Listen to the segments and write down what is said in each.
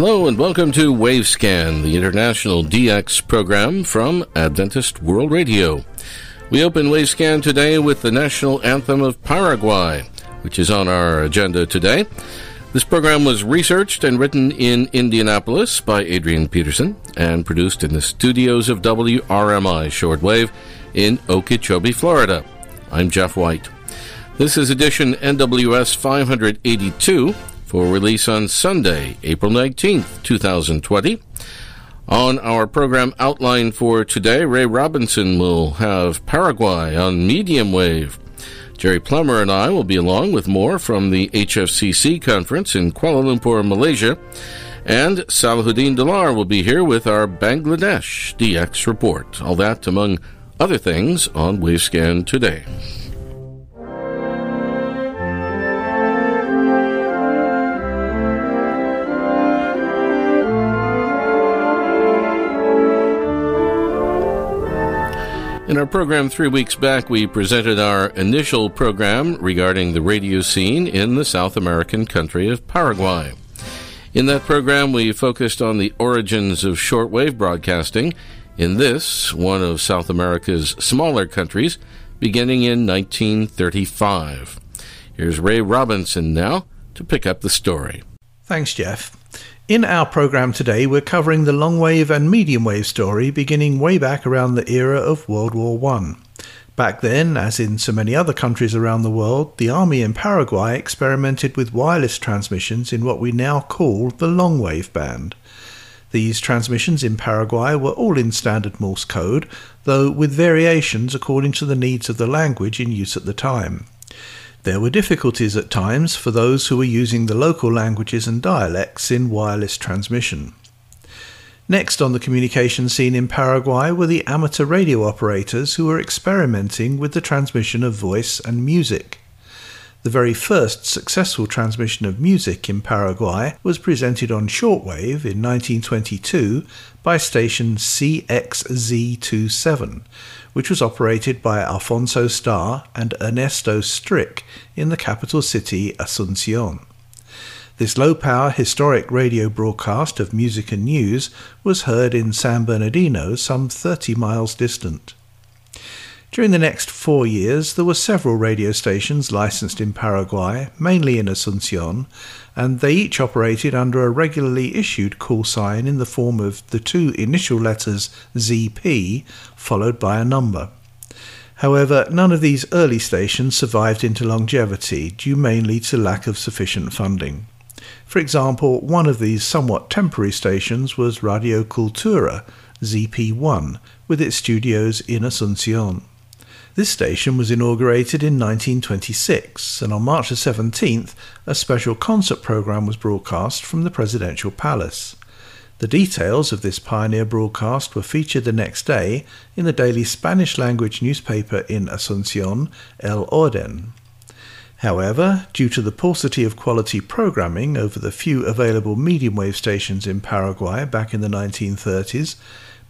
Hello and welcome to Wavescan, the international DX program from Adventist World Radio. We open Wavescan today with the national anthem of Paraguay, which is on our agenda today. This program was researched and written in Indianapolis by Adrian Peterson and produced in the studios of WRMI Shortwave in Okeechobee, Florida. I'm Jeff White. This is edition NWS 582 for release on Sunday, April 19th, 2020. On our program outline for today, Ray Robinson will have Paraguay on medium wave. Jerry Plummer and I will be along with more from the HFCC conference in Kuala Lumpur, Malaysia. And Salahuddin Dollar will be here with our Bangladesh DX report. All that among other things on Wavescan today. In our program three weeks back, we presented our initial program regarding the radio scene in the South American country of Paraguay. In that program, we focused on the origins of shortwave broadcasting in this, one of South America's smaller countries, beginning in 1935. Here's Ray Robinson now to pick up the story. Thanks, Jeff. In our program today, we're covering the long wave and medium wave story beginning way back around the era of World War I. Back then, as in so many other countries around the world, the army in Paraguay experimented with wireless transmissions in what we now call the long wave band. These transmissions in Paraguay were all in standard Morse code, though with variations according to the needs of the language in use at the time. There were difficulties at times for those who were using the local languages and dialects in wireless transmission. Next on the communication scene in Paraguay were the amateur radio operators who were experimenting with the transmission of voice and music. The very first successful transmission of music in Paraguay was presented on shortwave in 1922 by station CXZ27, which was operated by Alfonso Starr and Ernesto Strick in the capital city Asuncion. This low power historic radio broadcast of music and news was heard in San Bernardino, some 30 miles distant. During the next four years, there were several radio stations licensed in Paraguay, mainly in Asuncion, and they each operated under a regularly issued call sign in the form of the two initial letters ZP followed by a number. However, none of these early stations survived into longevity due mainly to lack of sufficient funding. For example, one of these somewhat temporary stations was Radio Cultura, ZP1, with its studios in Asuncion. This station was inaugurated in 1926, and on March 17th, a special concert program was broadcast from the presidential palace. The details of this pioneer broadcast were featured the next day in the daily Spanish language newspaper in Asuncion, El Orden. However, due to the paucity of quality programming over the few available medium wave stations in Paraguay back in the 1930s,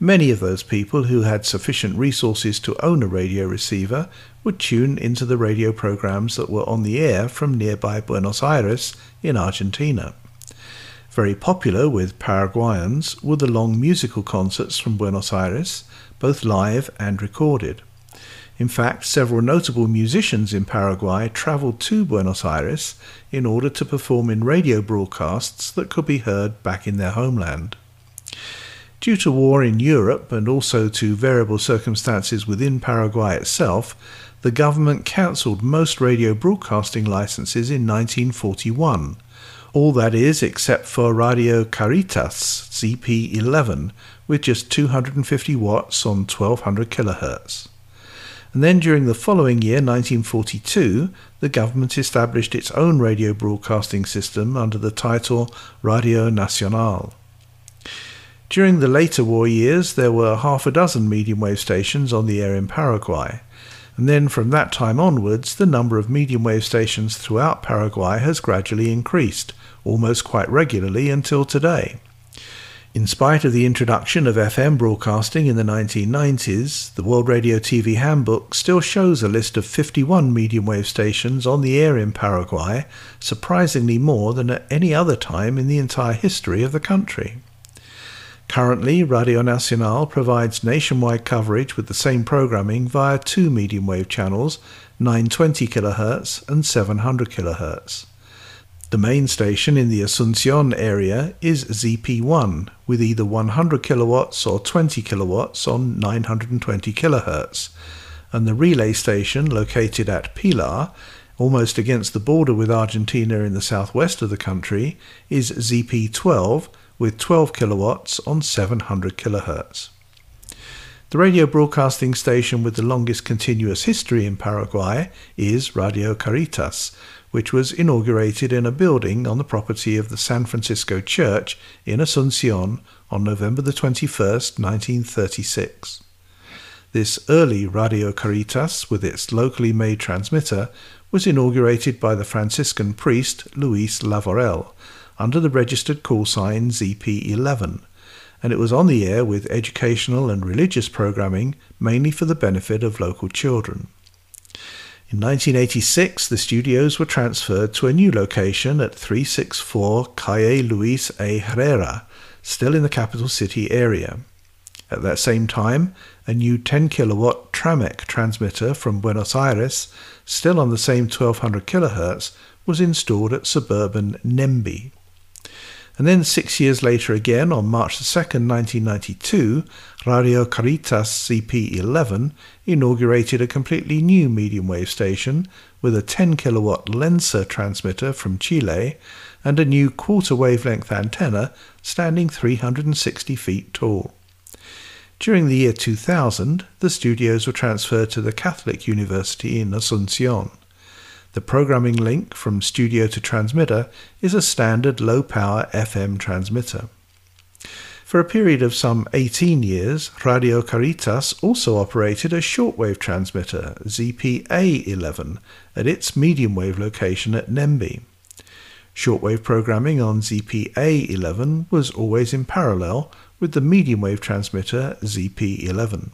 Many of those people who had sufficient resources to own a radio receiver would tune into the radio programs that were on the air from nearby Buenos Aires in Argentina. Very popular with Paraguayans were the long musical concerts from Buenos Aires, both live and recorded. In fact, several notable musicians in Paraguay traveled to Buenos Aires in order to perform in radio broadcasts that could be heard back in their homeland. Due to war in Europe and also to variable circumstances within Paraguay itself, the government cancelled most radio broadcasting licenses in 1941. All that is except for Radio Caritas ZP11, with just 250 watts on 1200 kHz. And then during the following year, 1942, the government established its own radio broadcasting system under the title Radio Nacional. During the later war years, there were half a dozen medium wave stations on the air in Paraguay. And then from that time onwards, the number of medium wave stations throughout Paraguay has gradually increased, almost quite regularly until today. In spite of the introduction of FM broadcasting in the 1990s, the World Radio TV Handbook still shows a list of 51 medium wave stations on the air in Paraguay, surprisingly more than at any other time in the entire history of the country. Currently, Radio Nacional provides nationwide coverage with the same programming via two medium wave channels, 920 kHz and 700 kHz. The main station in the Asuncion area is ZP1 with either 100 kilowatts or 20 kilowatts on 920 kHz, and the relay station located at Pilar, almost against the border with Argentina in the southwest of the country, is ZP12 with 12 kilowatts on 700 kHz. The radio broadcasting station with the longest continuous history in Paraguay is Radio Caritas, which was inaugurated in a building on the property of the San Francisco Church in Asuncion on November the 21st, 1936. This early Radio Caritas, with its locally made transmitter, was inaugurated by the Franciscan priest Luis Lavorel under the registered call sign ZP11, and it was on the air with educational and religious programming mainly for the benefit of local children. In 1986, the studios were transferred to a new location at 364 Calle Luis A. Herrera, still in the capital city area. At that same time, a new 10 kilowatt Tramec transmitter from Buenos Aires, still on the same 1200 kHz, was installed at suburban Ñemby. And then six years later again, on March 2, 1992, Radio Caritas ZP11 inaugurated a completely new medium wave station with a 10 kilowatt Lensa transmitter from Chile and a new quarter wavelength antenna standing 360 feet tall. During the year 2000, the studios were transferred to the Catholic University in Asuncion. The programming link from studio to transmitter is a standard low power FM transmitter. For a period of some 18 years, Radio Caritas also operated a shortwave transmitter, ZPA 11, at its medium wave location at Ñemby. Shortwave programming on ZPA 11 was always in parallel with the medium wave transmitter ZP 11.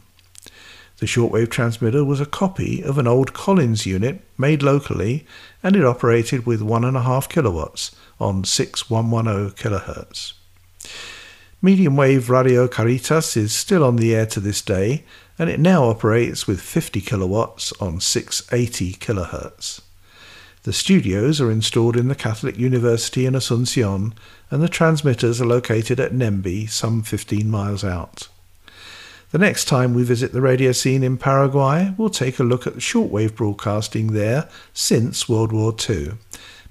The shortwave transmitter was a copy of an old Collins unit made locally and it operated with 1.5 kilowatts on 6110 kilohertz. Medium wave Radio Caritas is still on the air to this day and it now operates with 50 kilowatts on 680 kilohertz. The studios are installed in the Catholic University in Asuncion and the transmitters are located at Ñemby, some 15 miles out. The next time we visit the radio scene in Paraguay, we'll take a look at the shortwave broadcasting there since World War II.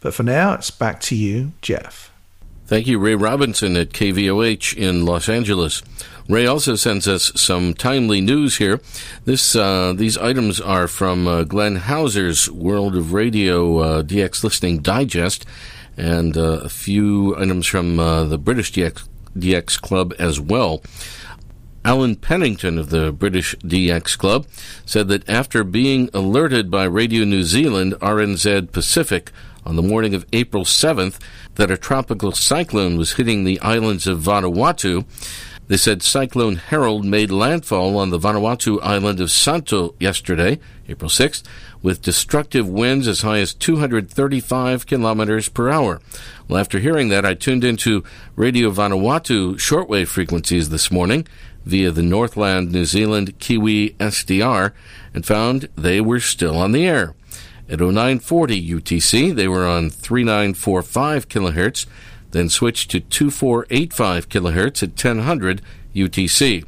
But for now, it's back to you, Jeff. Thank you, Ray Robinson at KVOH in Los Angeles. Ray also sends us some timely news here. This uh, these items are from uh, Glenn Hauser's World of Radio uh, DX Listening Digest, and uh, a few items from uh, the British DX, DX Club as well. Alan Pennington of the British DX Club said that after being alerted by Radio New Zealand RNZ Pacific on the morning of April 7th that a tropical cyclone was hitting the islands of Vanuatu, they said Cyclone Harold made landfall on the Vanuatu island of Santo yesterday, April 6th, with destructive winds as high as 235 kilometers per hour. Well, after hearing that, I tuned into Radio Vanuatu shortwave frequencies this morning via the Northland New Zealand Kiwi SDR and found they were still on the air. At 0940 UTC, they were on 3945 kilohertz, then switched to 2485 kilohertz at 1000 UTC.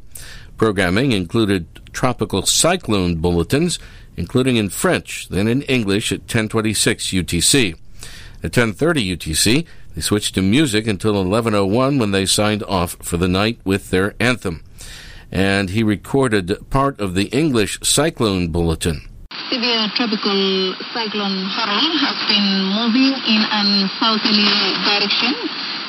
Programming included tropical cyclone bulletins, including in French, then in English at 1026 UTC. At 1030 UTC, they switched to music until 1101 when they signed off for the night with their anthem and he recorded part of the English cyclone bulletin. Severe tropical cyclone Harold has been moving in a southerly direction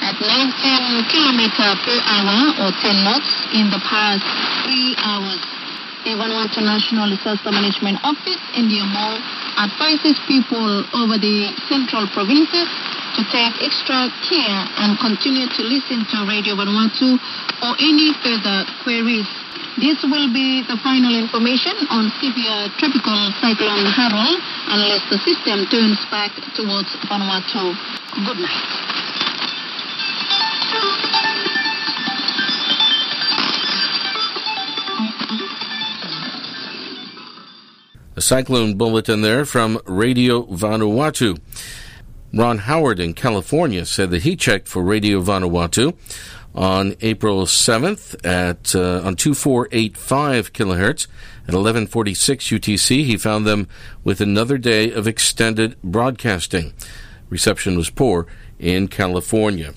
at 19 km per hour or 10 knots in the past three hours. The Vanuatu National Disaster Management Office, India Mall, advises people over the central provinces to take extra care and continue to listen to Radio Vanuatu or any further queries. This will be the final information on severe tropical cyclone Harold unless the system turns back towards Vanuatu. Good night. A cyclone bulletin there from Radio Vanuatu. Ron Howard in California said that he checked for Radio Vanuatu on April 7th at uh, on 2485 kilohertz at 1146 UTC. He found them with another day of extended broadcasting. Reception was poor in California.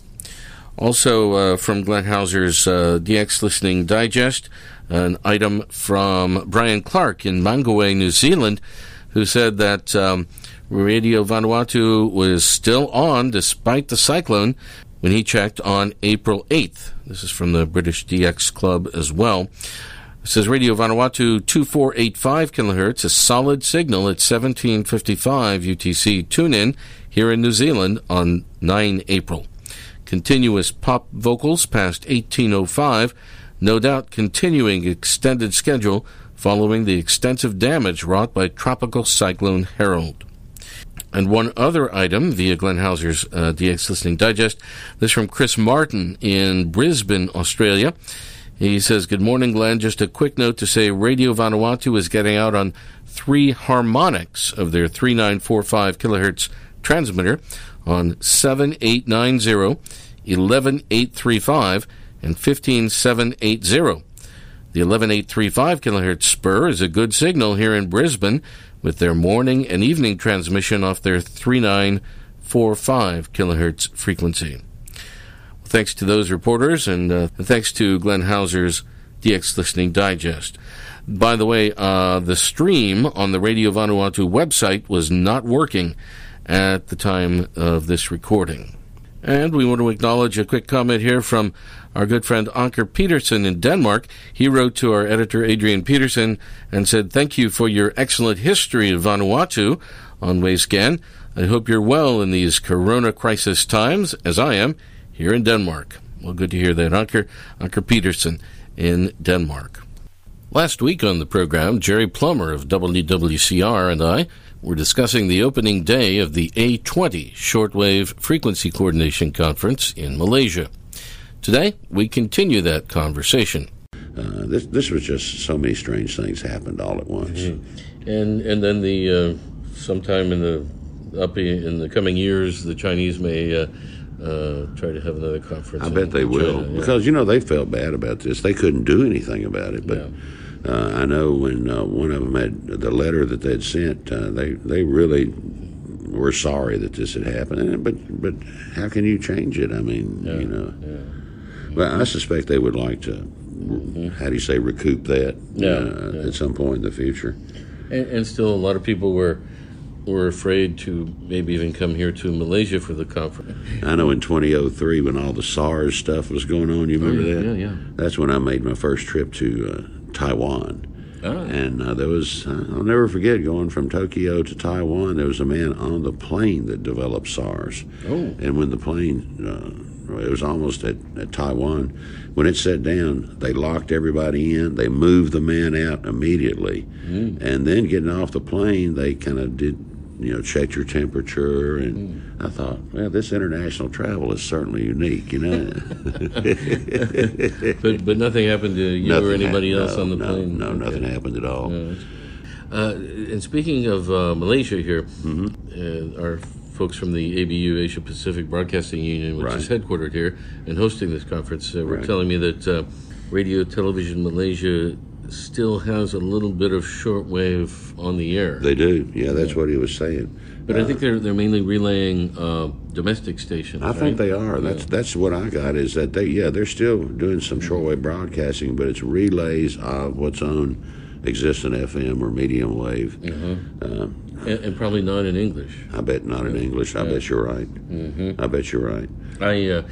Also uh, from Glenn Hauser's uh, DX Listening Digest, an item from Brian Clark in Mangawhai, New Zealand, who said that um, Radio Vanuatu was still on despite the cyclone when he checked on April 8th. This is from the British DX Club as well. It says Radio Vanuatu 2485 kilohertz, a solid signal at 1755 UTC. Tune in here in New Zealand on 9 April. Continuous pop vocals past 1805 no doubt continuing extended schedule following the extensive damage wrought by Tropical Cyclone Harold. And one other item via Glenn Hauser's uh, DX Listening Digest. This from Chris Martin in Brisbane, Australia. He says, Good morning, Glenn. Just a quick note to say Radio Vanuatu is getting out on three harmonics of their 3945 kilohertz transmitter on 7890, 11835, and 15780. The 11835 kilohertz spur is a good signal here in Brisbane with their morning and evening transmission off their 3945 kilohertz frequency. Well, thanks to those reporters and uh, thanks to Glenn Hauser's DX Listening Digest. By the way, uh, the stream on the Radio Vanuatu website was not working at the time of this recording. And we want to acknowledge a quick comment here from our good friend Anker Petersen in Denmark. He wrote to our editor Adrian Peterson and said, Thank you for your excellent history of Vanuatu on Wavescan. I hope you're well in these corona crisis times, as I am, here in Denmark. Well, good to hear that, Anker, Anker Petersen in Denmark. Last week on the program, Jerry Plummer of WWCR and I were discussing the opening day of the A20 Shortwave Frequency Coordination Conference in Malaysia. Today, we continue that conversation. Uh, this this was just so many strange things happened all at once. Mm-hmm. And and then the uh, sometime in the up in the coming years, the Chinese may. Uh, uh, try to have another conference. I bet they will yeah. because you know they felt bad about this. They couldn't do anything about it. But yeah. uh, I know when uh, one of them had the letter that they'd sent, uh, they they really were sorry that this had happened. But but how can you change it? I mean, yeah. you know. Well, I suspect they would like to. Mm-hmm. How do you say recoup that? Yeah, uh, yeah. At some point in the future. And, and, still, a lot of people were were afraid to maybe even come here to Malaysia for the conference. I know in 2003 when all the SARS stuff was going on. You remember oh, yeah, that? Yeah, yeah. That's when I made my first trip to uh, Taiwan. Oh. And uh, there was, uh, I'll never forget going from Tokyo to Taiwan. There was a man on the plane that developed SARS. Oh. And when the plane uh, it was almost at, at Taiwan. When it set down, they locked everybody in. They moved the man out immediately, mm. and then getting off the plane, they kind of did, you know, check your temperature. And mm. I thought, well, this international travel is certainly unique, you know. but but nothing happened to you nothing or anybody ha- else no, on the no, plane. No, okay. nothing happened at all. Uh, and speaking of uh, Malaysia here, mm-hmm. uh, our folks from the ABU Asia Pacific Broadcasting Union, which right. is headquartered here and hosting this conference, uh, were right. telling me that uh, Radio Television Malaysia still has a little bit of shortwave on the air. They do, yeah. That's what he was saying. But uh, I think they're they're mainly relaying uh, domestic stations. I right? think they are. Yeah. That's that's what I got. Is that they yeah they're still doing some shortwave broadcasting, but it's relays of what's on existing FM or medium wave. Uh-huh. And, and, probably not in English. I bet not in English. I yeah. bet you're right. Mm-hmm. I bet you're right. I uh,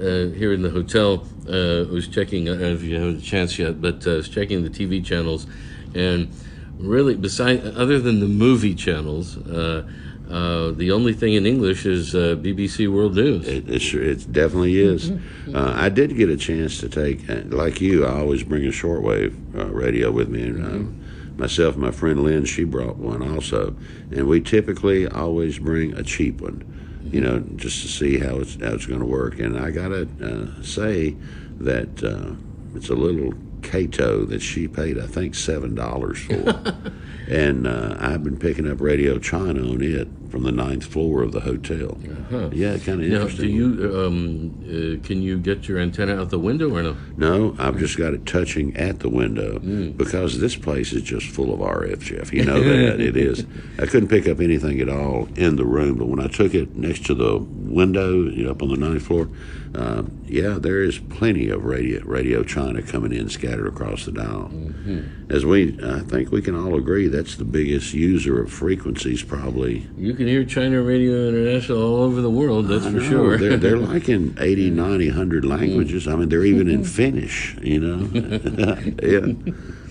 uh, here in the hotel uh, was checking. I don't know if you haven't a chance yet, but uh, was checking the TV channels, and really, beside other than the movie channels. Uh, uh, the only thing in English is uh, BBC World News. It, it, it definitely is. Uh, I did get a chance to take, uh, like you, I always bring a shortwave uh, radio with me. And, um, myself and my friend Lynn, she brought one also. And we typically always bring a cheap one, you know, just to see how it's, how it's going to work. And I got to uh, say that uh, it's a little Kaito that she paid, I think, $7 for. and uh, I've been picking up Radio China on it from the ninth floor of the hotel. Uh-huh. Yeah, kind of Now, interesting. do you um, uh, can you get your antenna out the window or no? No, I've just got it touching at the window Mm. because this place is just full of RF, Jeff. You know that it is. I couldn't pick up anything at all in the room, but when I took it next to the window you know, up on the ninth floor, uh, yeah, there is plenty of radio Radio China coming in scattered across the dial. Mm-hmm. As we, I think we can all agree, that's the biggest user of frequencies, probably. You can hear China Radio International all over the world. That's for sure. They're, they're like in 80, 90, 100 languages. I mean, they're even in Finnish, you know? yeah.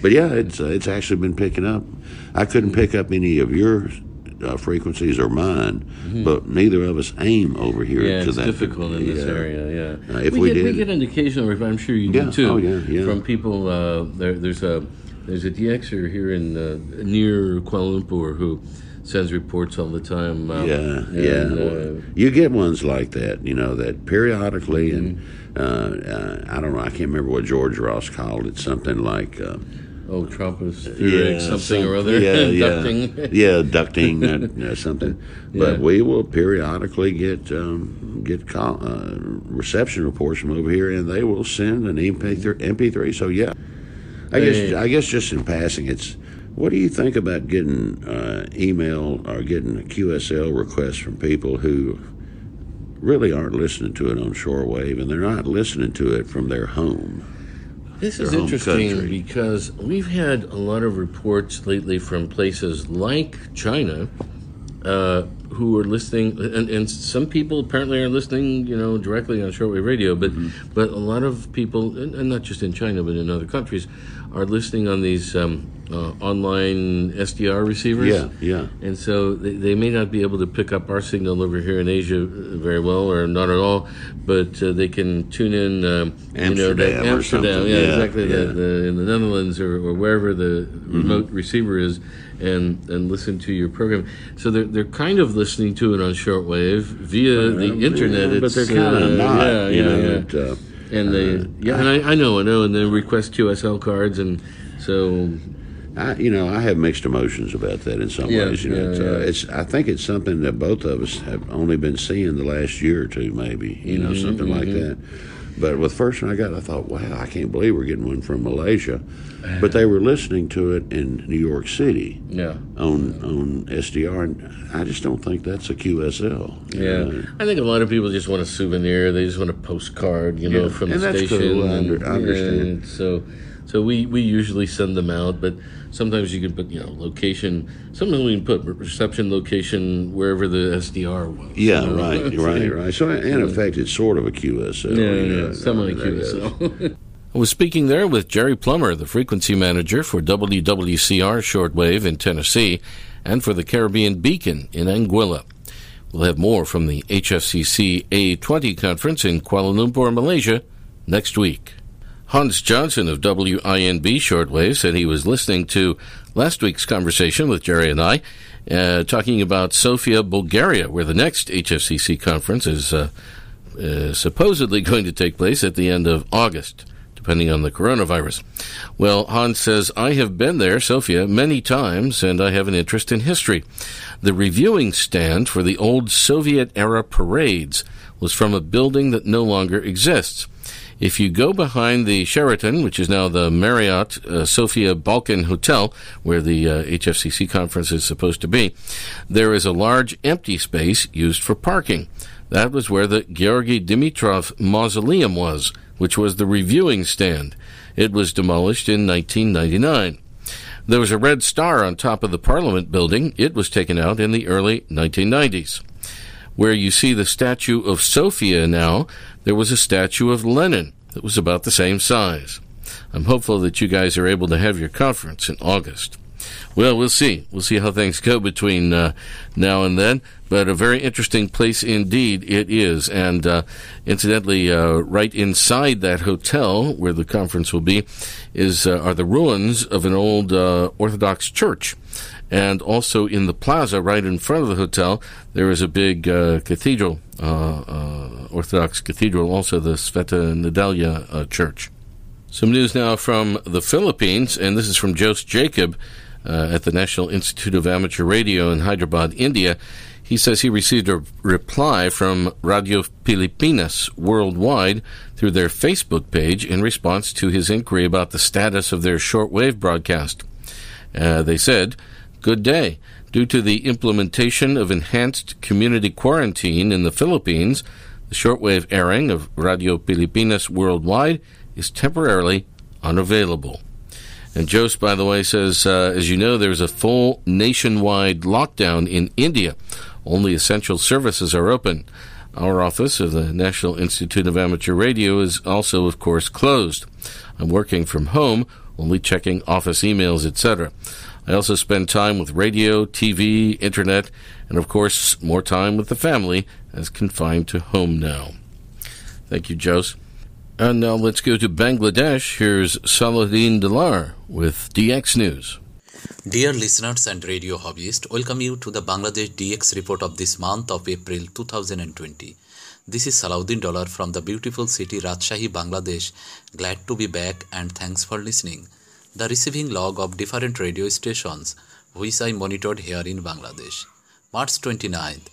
But yeah, it's, uh, it's actually been picking up. I couldn't pick up any of your uh, frequencies or mine, but neither of us aim over here Mm-hmm. yeah, to it's that. difficult in this yeah. area. Yeah, Uh, if we, we get, we get an occasional. I'm sure you Yeah, do too. oh, yeah, yeah. From people. Uh, there, there's a there's a DXer here in uh, near Kuala Lumpur who sends reports all the time. Um, Yeah, and, yeah. uh, you get ones like that, you know, that periodically, and Mm-hmm. uh, uh, I don't know, I can't remember what George Ross called it, something like. Uh, oh, Trumpus, yeah, something some- or other. Yeah, yeah, ducting. yeah, ducting, uh, something. But Yeah. we will periodically get um, get call, uh, reception reports from over here, and they will send an MP3. MP3 so yeah, I Hey. guess I guess just in passing, it's. What do you think about getting uh, email or getting a QSL requests from people who really aren't listening to it on shortwave, and they're not listening to it from their home? This is interesting country. because we've had a lot of reports lately from places like China uh, who are listening, and, and some people apparently are listening, you know, directly on shortwave radio. But Mm-hmm. but a lot of people, and, and not just in China, but in other countries, are listening on these um, uh, online SDR receivers. Yeah, yeah. And so they, they may not be able to pick up our signal over here in Asia uh, very well, or not at all, but uh, they can tune in, um, you know, Amsterdam Amsterdam, yeah, Yeah, exactly, yeah. The, the, in the Netherlands or, or wherever the Mm-hmm. remote receiver is, and and listen to your program. So they're they're kind of listening to it on shortwave via the internet. Yeah, but they're kind of uh, not. yeah, you yeah, know, yeah. it, uh, And they, yeah, and I, I know, I know, and they request QSL cards, and so I, you know, I have mixed emotions about that in some Yeah, ways. You know, yeah, it's, uh, yeah. it's. I think it's something that both of us have only been seeing the last year or two, maybe. You know, Mm-hmm, something like that. But with the first one I got, I thought, wow, I can't believe we're getting one from Malaysia. But they were listening to it in New York City yeah. on on SDR, and I just don't think that's a QSL. Yeah, know. I think a lot of people just want a souvenir. They just want a postcard, you know, Yeah, from and the that's station. cool. I under- I understand. and so, so we we usually send them out, but sometimes you can put you know location. Sometimes we can put reception location wherever the SDR was. Yeah, you know? right, right, right. So in effect, it's sort of a QSL. Yeah, you yeah, know, semi that is. QSL. I was speaking there with Jerry Plummer, the frequency manager for WWCR shortwave in Tennessee and for the Caribbean Beacon in Anguilla. We'll have more from the HFCC A20 conference in Kuala Lumpur, Malaysia, next week. Hans Johnson of WINB Shortwave said he was listening to last week's conversation with Jerry and I, uh, talking about Sofia, Bulgaria, where the next HFCC conference is uh, uh, supposedly going to take place at the end of August, depending on the coronavirus. Well, Hans says, I have been there, Sofia, many times, and I have an interest in history. The reviewing stand for the old Soviet era parades was from a building that no longer exists. If you go behind the Sheraton, which is now the Marriott uh, Sofia Balkan Hotel, where the uh, HFCC conference is supposed to be, there is a large empty space used for parking. That was where the Georgy Dimitrov Mausoleum was, which was the reviewing stand. It was demolished in 1999. There was a red star on top of the Parliament building. It was taken out in the early 1990s. Where you see the statue of Sofia now, there was a statue of Lenin that was about the same size. I'm hopeful that you guys are able to have your conference in August. Well, we'll see. We'll see how things go between uh, now and then. But a very interesting place indeed it is. And uh, incidentally, uh, right inside that hotel where the conference will be is uh, are the ruins of an old uh, Orthodox church. And also in the plaza, right in front of the hotel, there is a big uh, cathedral, Orthodox cathedral, also the Sveta Nedelya Church. Some news now from the Philippines, and this is from Jose Jacob uh, at the National Institute of Amateur Radio in Hyderabad, India. He says he received a reply from Radio Pilipinas worldwide through their Facebook page in response to his inquiry about the status of their shortwave broadcast. Uh, they said, Good day. Due to the implementation of enhanced community quarantine in the Philippines, the shortwave airing of Radio Pilipinas worldwide is temporarily unavailable. And Jose, by the way, says, uh, as you know, there's a full nationwide lockdown in India. Only essential services are open. Our office of the National Institute of Amateur Radio is also, of course, closed. I'm working from home, only checking office emails, etc. I also spend time with radio, TV, internet, and of course, more time with the family as confined to home now. Thank you, Jose. And now let's go to Bangladesh. Here's Saladin Dollar with DX News. Dear listeners and radio hobbyists, welcome you to the Bangladesh DX report of this month of April 2020. This is Salahuddin Dollar from the beautiful city Rajshahi, Bangladesh. Glad to be back and thanks for listening. The receiving log of different radio stations which I monitored here in Bangladesh. March 29th,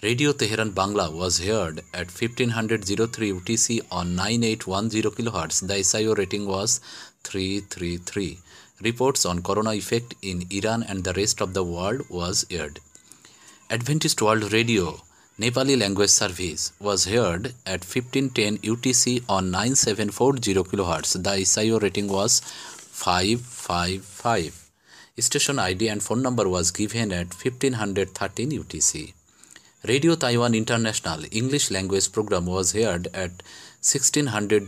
Radio Tehran Bangla was heard at 1503 UTC on 9810 kHz. The SIO rating was 333. Reports on corona effect in Iran and the rest of the world was aired. Adventist World Radio Nepali language service was heard at 1510 UTC on 9740 kHz. The SIO rating was 555. Station ID and phone number was given at 1513 UTC. Radio Taiwan International English language program was aired at 1600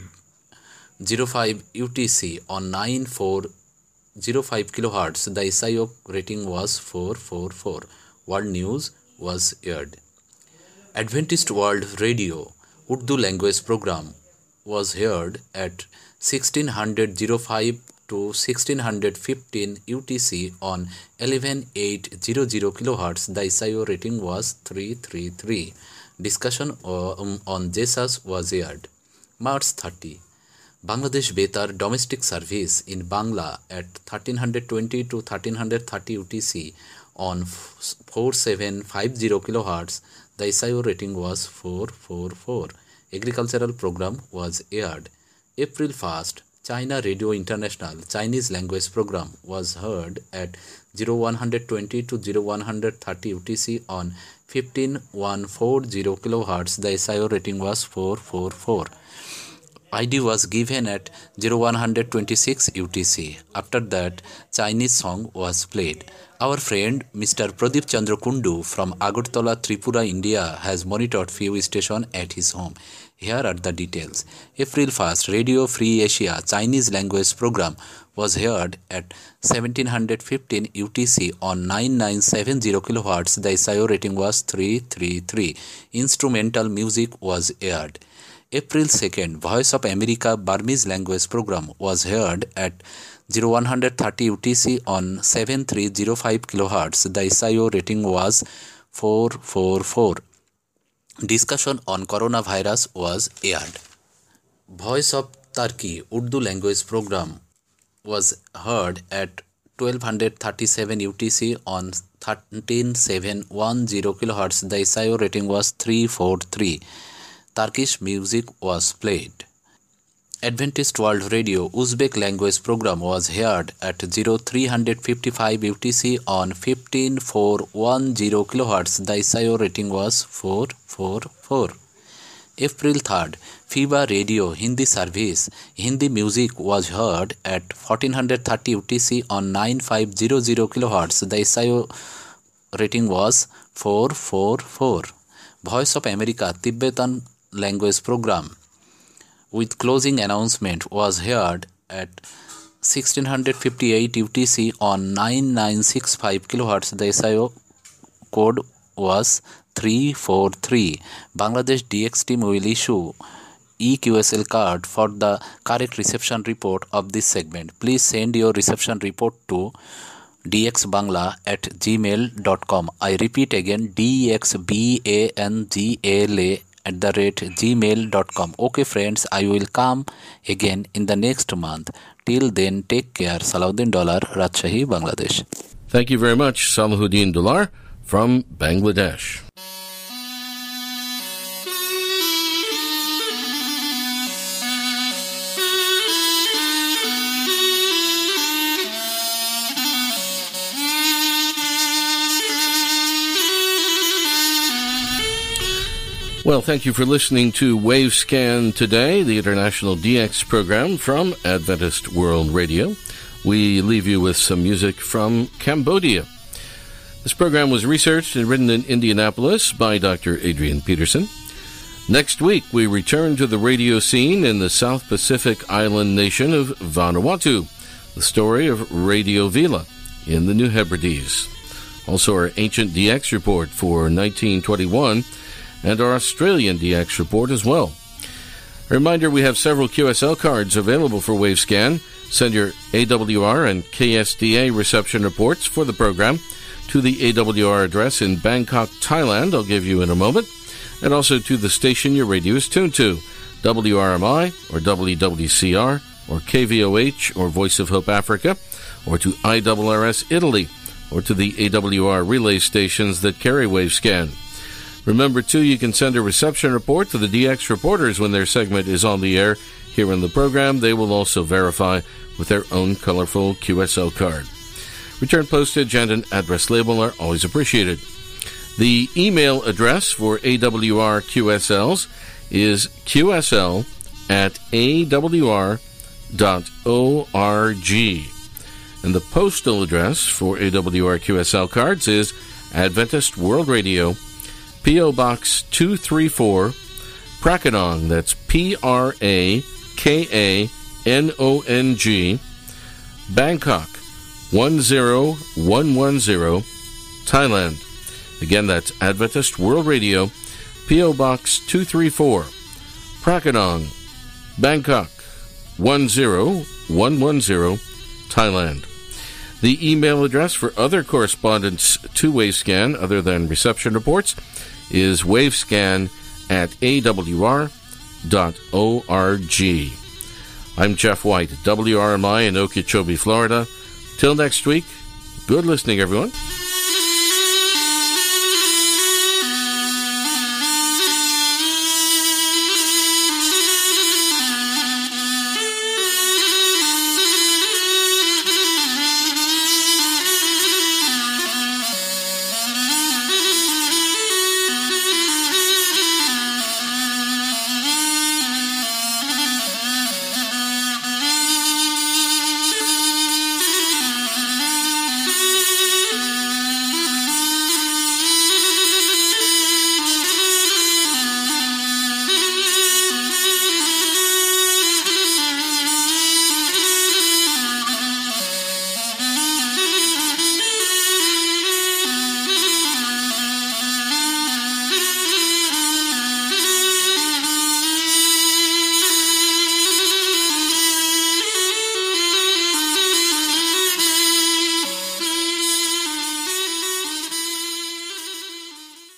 05 UTC on 9405 kHz. The SIO rating was 444. World News was aired. Adventist World Radio Urdu language program was aired at 1600 05 to 1615 UTC on 11800 kHz. The SIO rating was 333. Discussion um, on Jesus was aired. March 30. Bangladesh Betar domestic service in Bangla at 1320 to 1330 UTC on 4750 kHz. The SIO rating was 444. Agricultural program was aired. April 1st, China Radio International Chinese language program was heard at 0120 to 0130 UTC on 15140 kHz. The SIO rating was 444. ID was given at 0126 UTC. After that, Chinese song was played. Our friend Mr. Pradeep Chandra Kundu from Agartala, Tripura, India has monitored few stations at his home. Here are the details. April 1st, Radio Free Asia Chinese language program was heard at 1715 UTC on 9970 kHz. The SIO rating was 333. Instrumental music was aired. April 2nd, Voice of America Burmese language program was heard at 0130 UTC on 7305 kHz. The SIO rating was 444 discussion on corona virus was aired voice of Turkey Urdu language programme was heard at twelve hundred thirty seven UTC on thirteen seven one zero kilohertz the SIO rating was three four three Turkish music was played Adventist World Radio Uzbek language program was heard at 0355 UTC on 15410 kHz. The SIO rating was 444. April 3rd, FIBA Radio Hindi service Hindi music was heard at 1430 UTC on 9500 kHz. The SIO rating was 444. Voice of America Tibetan language program with closing announcement was heard at 1658 UTC on 9965 kHz. The SIO code was 343. Bangladesh DX team will issue EQSL card for the correct reception report of this segment. Please send your reception report to dxbangla at gmail.com. I repeat again dxbangla at the rate gmail.com. Okay, friends, I will come again in the next month. Till then, take care. Salahuddin Dollar, Rajshahi, Bangladesh. Thank you very much, Salahuddin Dollar from Bangladesh. Well, thank you for listening to Wavescan today, the international DX program from Adventist World Radio. We leave you with some music from Cambodia. This program was researched and written in Indianapolis by Dr. Adrian Peterson. Next week, we return to the radio scene in the South Pacific island nation of Vanuatu, the story of Radio Vila in the New Hebrides. Also, our ancient DX report for 1921 and our Australian DX report as well. A reminder we have several QSL cards available for Wavescan. Send your AWR and KSDA reception reports for the program to the AWR address in Bangkok, Thailand, I'll give you in a moment, and also to the station your radio is tuned to WRMI or WWCR or KVOH or Voice of Hope Africa or to IRRS Italy or to the AWR relay stations that carry Wavescan. Remember, too, you can send a reception report to the DX reporters when their segment is on the air here in the program. They will also verify with their own colorful QSL card. Return postage and an address label are always appreciated. The email address for AWR QSLs is qsl at awr.org. And the postal address for AWR QSL cards is Adventist World Radio, P.O. Box 234, Prakanong, that's P R A K A N O N G, Bangkok 10110, Thailand. Again, that's Adventist World Radio, P.O. Box 234, Prakanong, Bangkok 10110, Thailand. The email address for other correspondence to Wavescan, other than reception reports, is wavescan at awr.org. I'm Jeff White, WRMI in Okeechobee, Florida. Till next week, good listening, everyone.